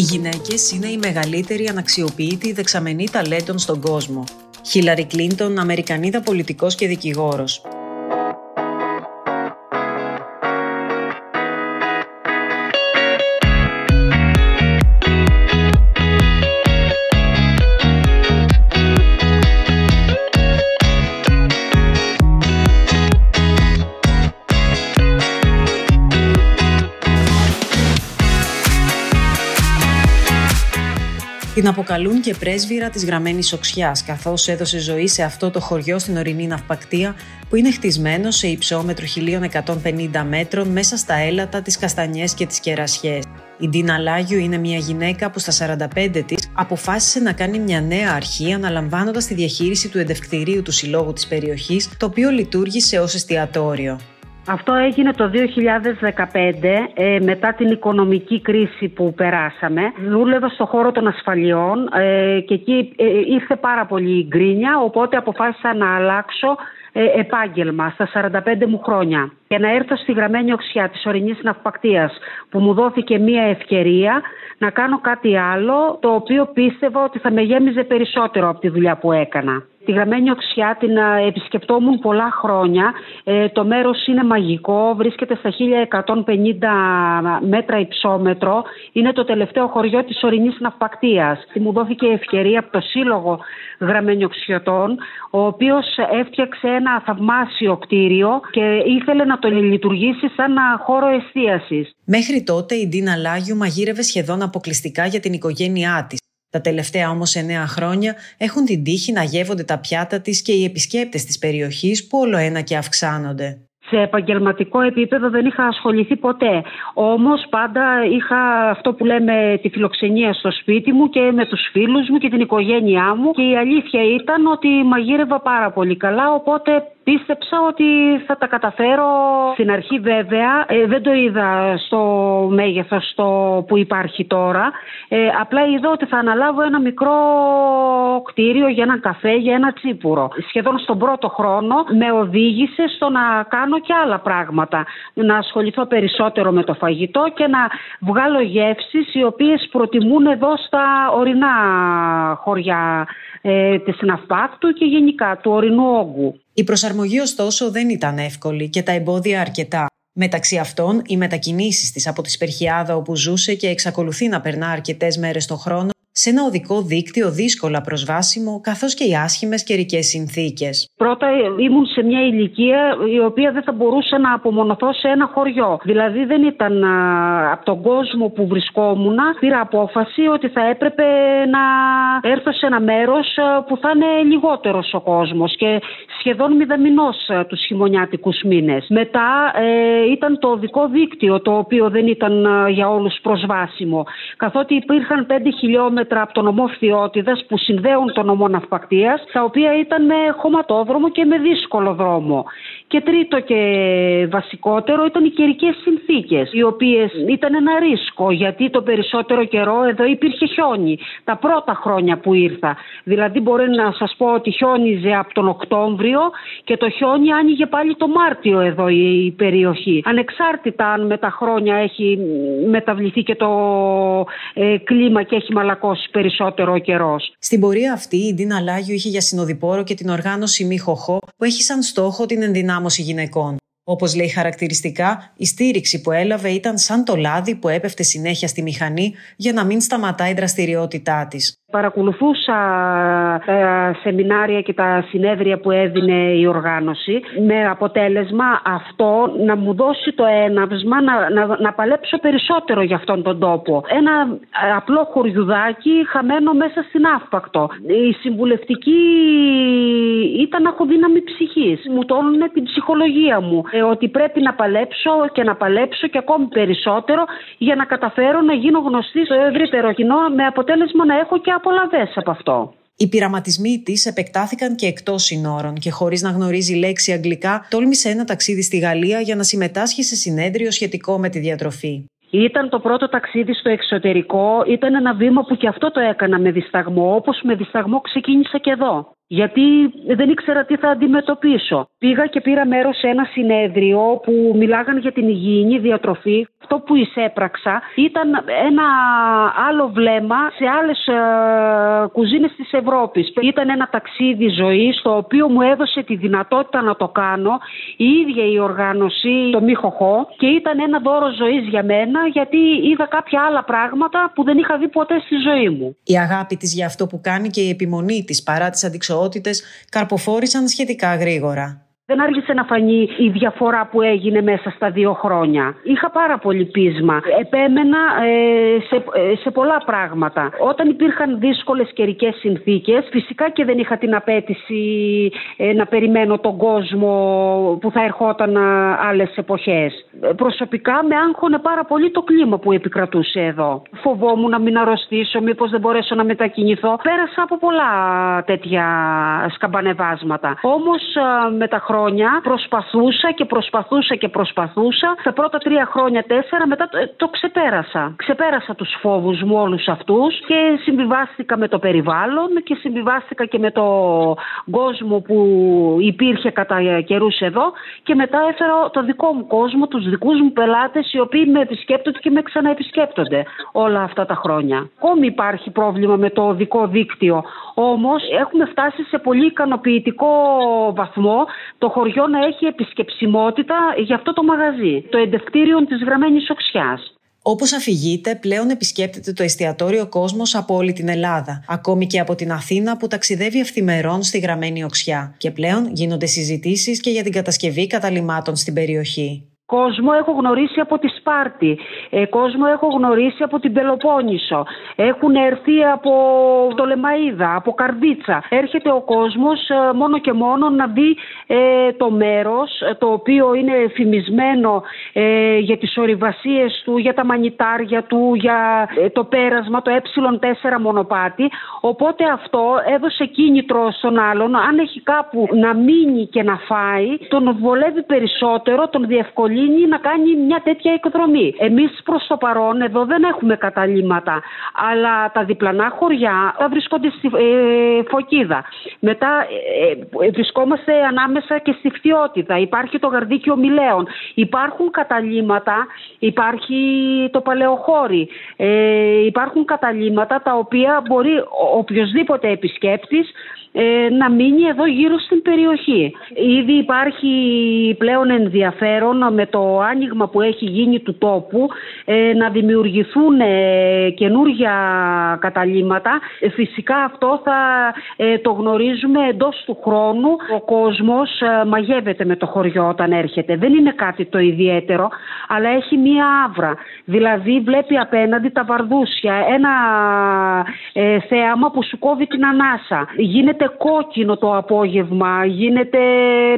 Οι γυναίκες είναι η μεγαλύτερη αναξιοποιήτη δεξαμενή ταλέντων στον κόσμο. Χίλαρη Κλίντον, Αμερικανίδα πολιτικός και δικηγόρος. Την αποκαλούν και πρέσβυρα της γραμμένης οξιάς, καθώς έδωσε ζωή σε αυτό το χωριό στην ορεινή ναυπακτία, που είναι χτισμένο σε υψόμετρο 1150 μέτρων μέσα στα έλατα, τι καστανιές και τι κερασιές. Η Ντίνα Λάγιου είναι μια γυναίκα που στα 45 της αποφάσισε να κάνει μια νέα αρχή αναλαμβάνοντας τη διαχείριση του εντευκτηρίου του συλλόγου της περιοχής, το οποίο λειτουργήσε ως εστιατόριο. Αυτό έγινε το 2015 ε, μετά την οικονομική κρίση που περάσαμε. Δούλευα στο χώρο των ασφαλιών ε, και εκεί ε, ήρθε πάρα πολύ γκρίνια οπότε αποφάσισα να αλλάξω ε, επάγγελμα στα 45 μου χρόνια και να έρθω στη γραμμένη οξιά της ορεινής ναυπακτίας που μου δόθηκε μία ευκαιρία να κάνω κάτι άλλο το οποίο πίστευα ότι θα με γέμιζε περισσότερο από τη δουλειά που έκανα. Τη γραμμένη οξιά την επισκεπτόμουν πολλά χρόνια. Ε, το μέρος είναι μαγικό, βρίσκεται στα 1150 μέτρα υψόμετρο. Είναι το τελευταίο χωριό της ορεινής ναυπακτίας. Μου δόθηκε ευκαιρία από το Σύλλογο Γραμμένιοξιωτών, ο οποίος έφτιαξε ένα θαυμάσιο κτίριο και ήθελε να το λειτουργήσει σαν χώρο εστίασης. Μέχρι τότε η Ντίνα Λάγιου μαγείρευε σχεδόν αποκλειστικά για την οικογένειά της τα τελευταία όμως εννέα χρόνια έχουν την τύχη να γεύονται τα πιάτα της και οι επισκέπτες της περιοχής που όλο ένα και αυξάνονται. Σε επαγγελματικό επίπεδο δεν είχα ασχοληθεί ποτέ. Όμως πάντα είχα αυτό που λέμε τη φιλοξενία στο σπίτι μου και με τους φίλους μου και την οικογένειά μου. Και η αλήθεια ήταν ότι μαγείρευα πάρα πολύ καλά, οπότε πίστεψα ότι θα τα καταφέρω. Στην αρχή βέβαια ε, δεν το είδα στο μέγεθος το που υπάρχει τώρα. Ε, απλά είδα ότι θα αναλάβω ένα μικρό κτίριο για ένα καφέ, για ένα τσίπουρο. Σχεδόν στον πρώτο χρόνο με οδήγησε στο να κάνω και άλλα πράγματα. Να ασχοληθώ περισσότερο με το φαγητό και να βγάλω γεύσεις οι οποίες προτιμούν εδώ στα ορεινά χωριά ε, της Ναυπάκτου και γενικά του ορεινού όγκου. Η προσαρμογή ωστόσο δεν ήταν εύκολη και τα εμπόδια αρκετά. Μεταξύ αυτών, οι μετακινήσεις της από τη Σπερχιάδα όπου ζούσε και εξακολουθεί να περνά αρκετές μέρες το χρόνο σε ένα οδικό δίκτυο δύσκολα προσβάσιμο, καθώς και οι άσχημες καιρικές συνθήκες. Πρώτα ήμουν σε μια ηλικία η οποία δεν θα μπορούσε να απομονωθώ σε ένα χωριό. Δηλαδή δεν ήταν από τον κόσμο που βρισκόμουν. Πήρα απόφαση ότι θα έπρεπε να έρθω σε ένα μέρος που θα είναι λιγότερος ο κόσμος και σχεδόν μηδαμινός τους χειμωνιάτικους μήνες. Μετά ε, ήταν το οδικό δίκτυο το οποίο δεν ήταν για όλους προσβάσιμο. Καθότι υπήρχαν 5 χιλιόμετρα χιλιόμετρα από τον νομό που συνδέουν τον νομό Ναυπακτίας, τα οποία ήταν με χωματόδρομο και με δύσκολο δρόμο. Και τρίτο και βασικότερο ήταν οι καιρικές συνθήκες, οι οποίες ήταν ένα ρίσκο, γιατί το περισσότερο καιρό εδώ υπήρχε χιόνι. Τα πρώτα χρόνια που ήρθα. Δηλαδή, μπορεί να σας πω ότι χιόνιζε από τον Οκτώβριο και το χιόνι άνοιγε πάλι το Μάρτιο εδώ η περιοχή. Ανεξάρτητα αν με τα χρόνια έχει μεταβληθεί και το ε, κλίμα και έχει μαλακώσει περισσότερο καιρός. Στην πορεία αυτή, η Ντίνα Λάγιου είχε για συνοδοιπόρο και την οργάνωση Μη Χοχό, που έχει σαν στόχο την ενδυνάμωση γυναικών. Όπως λέει χαρακτηριστικά, η στήριξη που έλαβε ήταν σαν το λάδι που έπεφτε συνέχεια στη μηχανή για να μην σταματάει η δραστηριότητά της. Παρακολουθούσα τα σεμινάρια και τα συνέδρια που έδινε η οργάνωση με αποτέλεσμα αυτό να μου δώσει το έναυσμα να, να, να παλέψω περισσότερο για αυτόν τον τόπο. Ένα απλό χωριουδάκι χαμένο μέσα στην άφπακτο. Η συμβουλευτική ήταν να έχω δύναμη ψυχής. Μου τόνουν την ψυχολογία μου ε, ότι πρέπει να παλέψω και να παλέψω και ακόμη περισσότερο για να καταφέρω να γίνω γνωστή στο ευρύτερο κοινό με αποτέλεσμα να έχω και απολαυέ από αυτό. Οι πειραματισμοί της επεκτάθηκαν και εκτός συνόρων και χωρίς να γνωρίζει λέξη αγγλικά, τόλμησε ένα ταξίδι στη Γαλλία για να συμμετάσχει σε συνέδριο σχετικό με τη διατροφή. Ήταν το πρώτο ταξίδι στο εξωτερικό, ήταν ένα βήμα που και αυτό το έκανα με δισταγμό, όπως με δισταγμό ξεκίνησα και εδώ. Γιατί δεν ήξερα τι θα αντιμετωπίσω. Πήγα και πήρα μέρος σε ένα συνέδριο που μιλάγαν για την υγιεινή διατροφή. Αυτό που εισέπραξα ήταν ένα άλλο βλέμμα σε άλλες ε, κουζίνες της Ευρώπης. Ήταν ένα ταξίδι ζωής το οποίο μου έδωσε τη δυνατότητα να το κάνω η ίδια η οργάνωση, το Μιχοχό και ήταν ένα δώρο ζωής για μένα γιατί είδα κάποια άλλα πράγματα που δεν είχα δει ποτέ στη ζωή μου. Η αγάπη της για αυτό που κάνει και η επιμονή της παρά τις αντικσοότητες καρποφόρησαν σχετικά γρήγορα. Δεν άργησε να φανεί η διαφορά που έγινε μέσα στα δύο χρόνια. Είχα πάρα πολύ πείσμα. Επέμενα ε, σε, ε, σε πολλά πράγματα. Όταν υπήρχαν δύσκολες καιρικές συνθήκες, φυσικά και δεν είχα την απέτηση ε, να περιμένω τον κόσμο που θα ερχόταν άλλες εποχές. Προσωπικά με άγχωνε πάρα πολύ το κλίμα που επικρατούσε εδώ. Φοβόμουν να μην αρρωστήσω, μήπως δεν μπορέσω να μετακινηθώ. Πέρασα από πολλά τέτοια σκαμπανεβάσματα. Όμως με τα χρόνια χρόνια προσπαθούσα και προσπαθούσα και προσπαθούσα. Στα πρώτα τρία χρόνια, τέσσερα, μετά το, το ξεπέρασα. Ξεπέρασα τους φόβους μου όλους αυτούς και συμβιβάστηκα με το περιβάλλον και συμβιβάστηκα και με το κόσμο που υπήρχε κατά καιρούς εδώ και μετά έφερα το δικό μου κόσμο, τους δικούς μου πελάτες οι οποίοι με επισκέπτονται και με ξαναεπισκέπτονται όλα αυτά τα χρόνια. Ακόμη υπάρχει πρόβλημα με το οδικό δίκτυο, όμως έχουμε φτάσει σε πολύ ικανοποιητικό βαθμό το χωριό να έχει επισκεψιμότητα για αυτό το μαγαζί, το εντευτήριο της γραμμένης οξιάς. Όπως αφηγείται, πλέον επισκέπτεται το εστιατόριο κόσμος από όλη την Ελλάδα, ακόμη και από την Αθήνα που ταξιδεύει ευθυμερών στη γραμμένη οξιά. Και πλέον γίνονται συζητήσεις και για την κατασκευή καταλημάτων στην περιοχή. Κόσμο έχω γνωρίσει από τη Σπάρτη. Ε, κόσμο έχω γνωρίσει από την Πελοπόννησο. Έχουν έρθει από το Λεμαΐδα, από Καρδίτσα. Έρχεται ο κόσμος ε, μόνο και μόνο να δει ε, το μέρος ε, το οποίο είναι φημισμένο για τις ορειβασίες του, για τα μανιτάρια του, για το πέρασμα, το ε4 μονοπάτι. Οπότε αυτό έδωσε κίνητρο στον άλλον, αν έχει κάπου να μείνει και να φάει, τον βολεύει περισσότερο, τον διευκολύνει να κάνει μια τέτοια εκδρομή. Εμείς προς το παρόν εδώ δεν έχουμε καταλήμματα, αλλά τα διπλανά χωριά τα βρίσκονται στη ε, Φωκίδα. Μετά ε, ε, βρισκόμαστε ανάμεσα και στη Φτιότητα. Υπάρχει το Γαρδίκιο Μιλέων. Υπάρχουν καταλήμματα, υπάρχει το Παλαιοχώρι. Ε, υπάρχουν καταλήμματα τα οποία μπορεί οποιοδήποτε επισκέπτης ε, να μείνει εδώ γύρω στην περιοχή. Ήδη υπάρχει πλέον ενδιαφέρον με το άνοιγμα που έχει γίνει του τόπου ε, να δημιουργηθούν ε, καινούργια καταλήμματα. Φυσικά αυτό θα το γνωρίζουμε εντός του χρόνου. Ο κόσμος μαγεύεται με το χωριό όταν έρχεται. Δεν είναι κάτι το ιδιαίτερο, αλλά έχει μία άβρα. Δηλαδή βλέπει απέναντι τα βαρδούσια, ένα θέαμα που σου κόβει την ανάσα. Γίνεται γίνεται κόκκινο το απόγευμα, γίνεται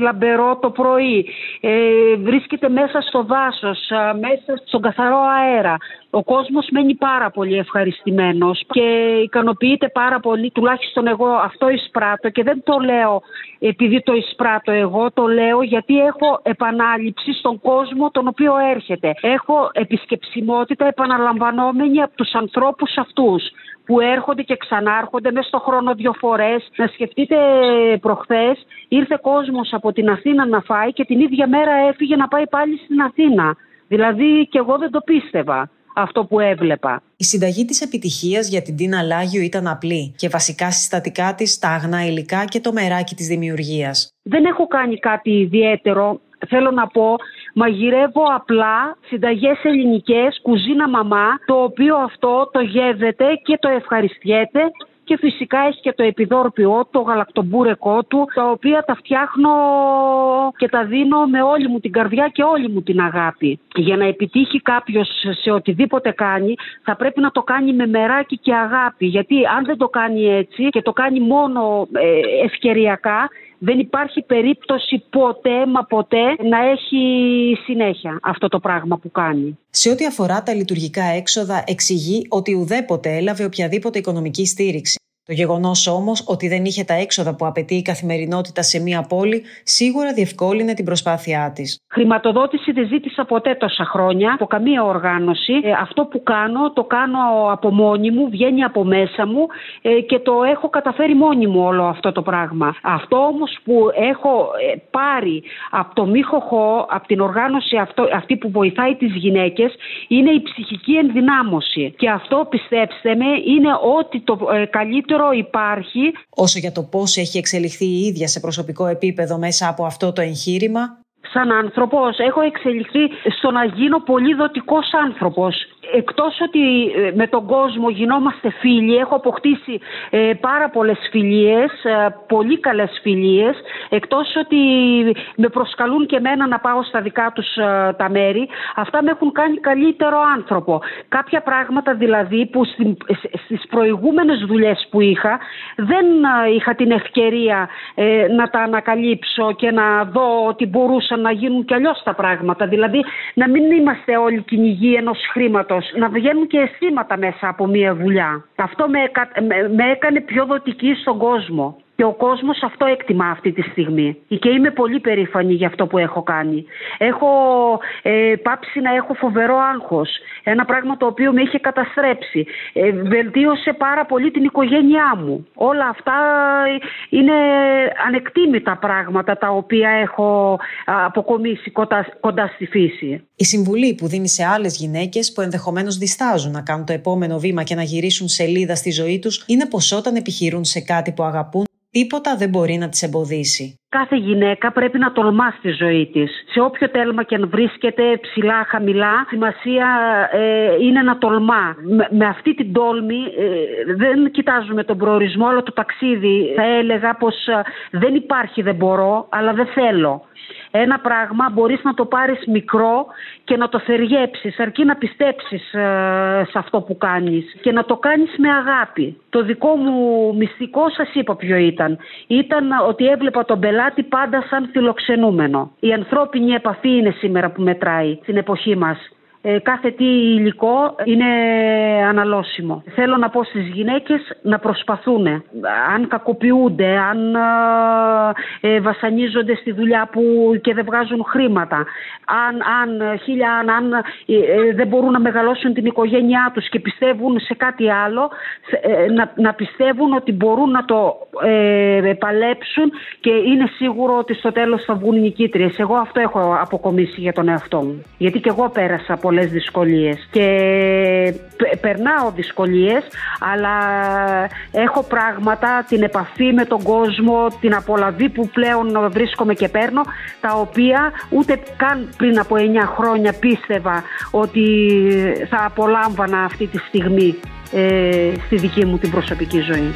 λαμπερό το πρωί, ε, βρίσκεται μέσα στο δάσος, μέσα στον καθαρό αέρα. Ο κόσμος μένει πάρα πολύ ευχαριστημένος και ικανοποιείται πάρα πολύ, τουλάχιστον εγώ αυτό εισπράττω και δεν το λέω επειδή το εισπράττω εγώ, το λέω γιατί έχω επανάληψη στον κόσμο τον οποίο έρχεται. Έχω επισκεψιμότητα επαναλαμβανόμενη από τους ανθρώπους αυτούς που έρχονται και ξανάρχονται μέσα στο χρόνο δύο φορές. Να σκεφτείτε προχθές ήρθε κόσμος από την Αθήνα να φάει και την ίδια μέρα έφυγε να πάει πάλι στην Αθήνα. Δηλαδή και εγώ δεν το πίστευα αυτό που έβλεπα. Η συνταγή της επιτυχίας για την Τίνα Λάγιο ήταν απλή και βασικά συστατικά της τα αγνά υλικά και το μεράκι της δημιουργίας. Δεν έχω κάνει κάτι ιδιαίτερο. Θέλω να πω, μαγειρεύω απλά συνταγές ελληνικές, κουζίνα μαμά, το οποίο αυτό το γεύεται και το ευχαριστιέται και φυσικά έχει και το επιδόρπιό, το γαλακτομπούρεκό του, τα οποία τα φτιάχνω και τα δίνω με όλη μου την καρδιά και όλη μου την αγάπη. Για να επιτύχει κάποιος σε οτιδήποτε κάνει, θα πρέπει να το κάνει με μεράκι και αγάπη. Γιατί αν δεν το κάνει έτσι και το κάνει μόνο ε, ευκαιριακά, δεν υπάρχει περίπτωση ποτέ μα ποτέ να έχει συνέχεια αυτό το πράγμα που κάνει. Σε ό,τι αφορά τα λειτουργικά έξοδα, εξηγεί ότι ουδέποτε έλαβε οποιαδήποτε οικονομική στήριξη. Το γεγονός όμως ότι δεν είχε τα έξοδα που απαιτεί η καθημερινότητα σε μία πόλη σίγουρα διευκόλυνε την προσπάθειά της. Χρηματοδότηση δεν ζήτησα ποτέ τόσα χρόνια από καμία οργάνωση. Ε, αυτό που κάνω το κάνω από μόνη μου, βγαίνει από μέσα μου ε, και το έχω καταφέρει μόνη μου όλο αυτό το πράγμα. Αυτό όμως που έχω ε, πάρει από το Μίχοχο, από την οργάνωση αυτό, αυτή που βοηθάει τις γυναίκες, είναι η ψυχική ενδυνάμωση. Και αυτό πιστέψτε με είναι ότι το καλύτερο υπάρχει. Όσο για το πώς έχει εξελιχθεί η ίδια σε προσωπικό επίπεδο μέσα από αυτό το εγχείρημα. Σαν άνθρωπος έχω εξελιχθεί στο να γίνω πολύ δοτικός άνθρωπος εκτός ότι ε, με τον κόσμο γινόμαστε φίλοι, έχω αποκτήσει ε, πάρα πολλές φιλίες, ε, πολύ καλές φιλίες, εκτός ότι με προσκαλούν και μένα να πάω στα δικά τους τα μέρη, αυτά με έχουν κάνει καλύτερο άνθρωπο. Κάποια πράγματα δηλαδή που στις προηγούμενες δουλειές που είχα δεν είχα την ευκαιρία να τα ανακαλύψω και να δω ότι μπορούσαν να γίνουν και αλλιώς τα πράγματα. Δηλαδή να μην είμαστε όλοι κυνηγοί ενός χρήματος να βγαίνουν και αισθήματα μέσα από μία δουλειά. Αυτό με, με έκανε πιο δοτική στον κόσμο. Και ο κόσμος αυτό έκτιμα αυτή τη στιγμή. Και είμαι πολύ περήφανη για αυτό που έχω κάνει. Έχω ε, πάψει να έχω φοβερό άγχος. Ένα πράγμα το οποίο με είχε καταστρέψει. Ε, βελτίωσε πάρα πολύ την οικογένειά μου. Όλα αυτά είναι ανεκτήμητα πράγματα τα οποία έχω αποκομίσει κοντά, κοντά στη φύση. Η συμβουλή που δίνει σε άλλες γυναίκες που ενδεχομένως διστάζουν να κάνουν το επόμενο βήμα και να γυρίσουν σελίδα στη ζωή τους είναι πως όταν επιχειρούν σε κάτι που αγαπούν Τίποτα δεν μπορεί να τις εμποδίσει. Κάθε γυναίκα πρέπει να τολμάς στη ζωή της. Σε όποιο τέλμα και αν βρίσκεται, ψηλά, χαμηλά, σημασία ε, είναι να τολμά. Με, αυτή την τόλμη ε, δεν κοιτάζουμε τον προορισμό, αλλά το ταξίδι. Θα έλεγα πως ε, δεν υπάρχει δεν μπορώ, αλλά δεν θέλω. Ένα πράγμα μπορείς να το πάρεις μικρό και να το θεριέψεις αρκεί να πιστέψεις ε, σε αυτό που κάνεις και να το κάνεις με αγάπη. Το δικό μου μυστικό σας είπα ποιο ήταν. Ήταν ότι έβλεπα τον πελάτη πάντα σαν φιλοξενούμενο. Η ανθρώπινη επαφή είναι σήμερα που μετράει στην εποχή μας. Ε, κάθε τι υλικό είναι αναλώσιμο. Θέλω να πω στις γυναίκες να προσπαθούν. Αν κακοποιούνται, αν ε, βασανίζονται στη δουλειά που και δεν βγάζουν χρήματα, αν, αν, χίλια, αν, ε, δεν μπορούν να μεγαλώσουν την οικογένειά τους και πιστεύουν σε κάτι άλλο, να, να πιστεύουν ότι μπορούν να το παλέψουν και είναι σίγουρο ότι στο τέλος θα βγουν νικήτριες. Εγώ αυτό έχω αποκομίσει για τον εαυτό μου. Γιατί και εγώ πέρασα από πολλές δυσκολίες και περνάω δυσκολίες αλλά έχω πράγματα, την επαφή με τον κόσμο, την απολαβή που πλέον βρίσκομαι και παίρνω τα οποία ούτε καν πριν από 9 χρόνια πίστευα ότι θα απολάμβανα αυτή τη στιγμή ε, στη δική μου την προσωπική ζωή.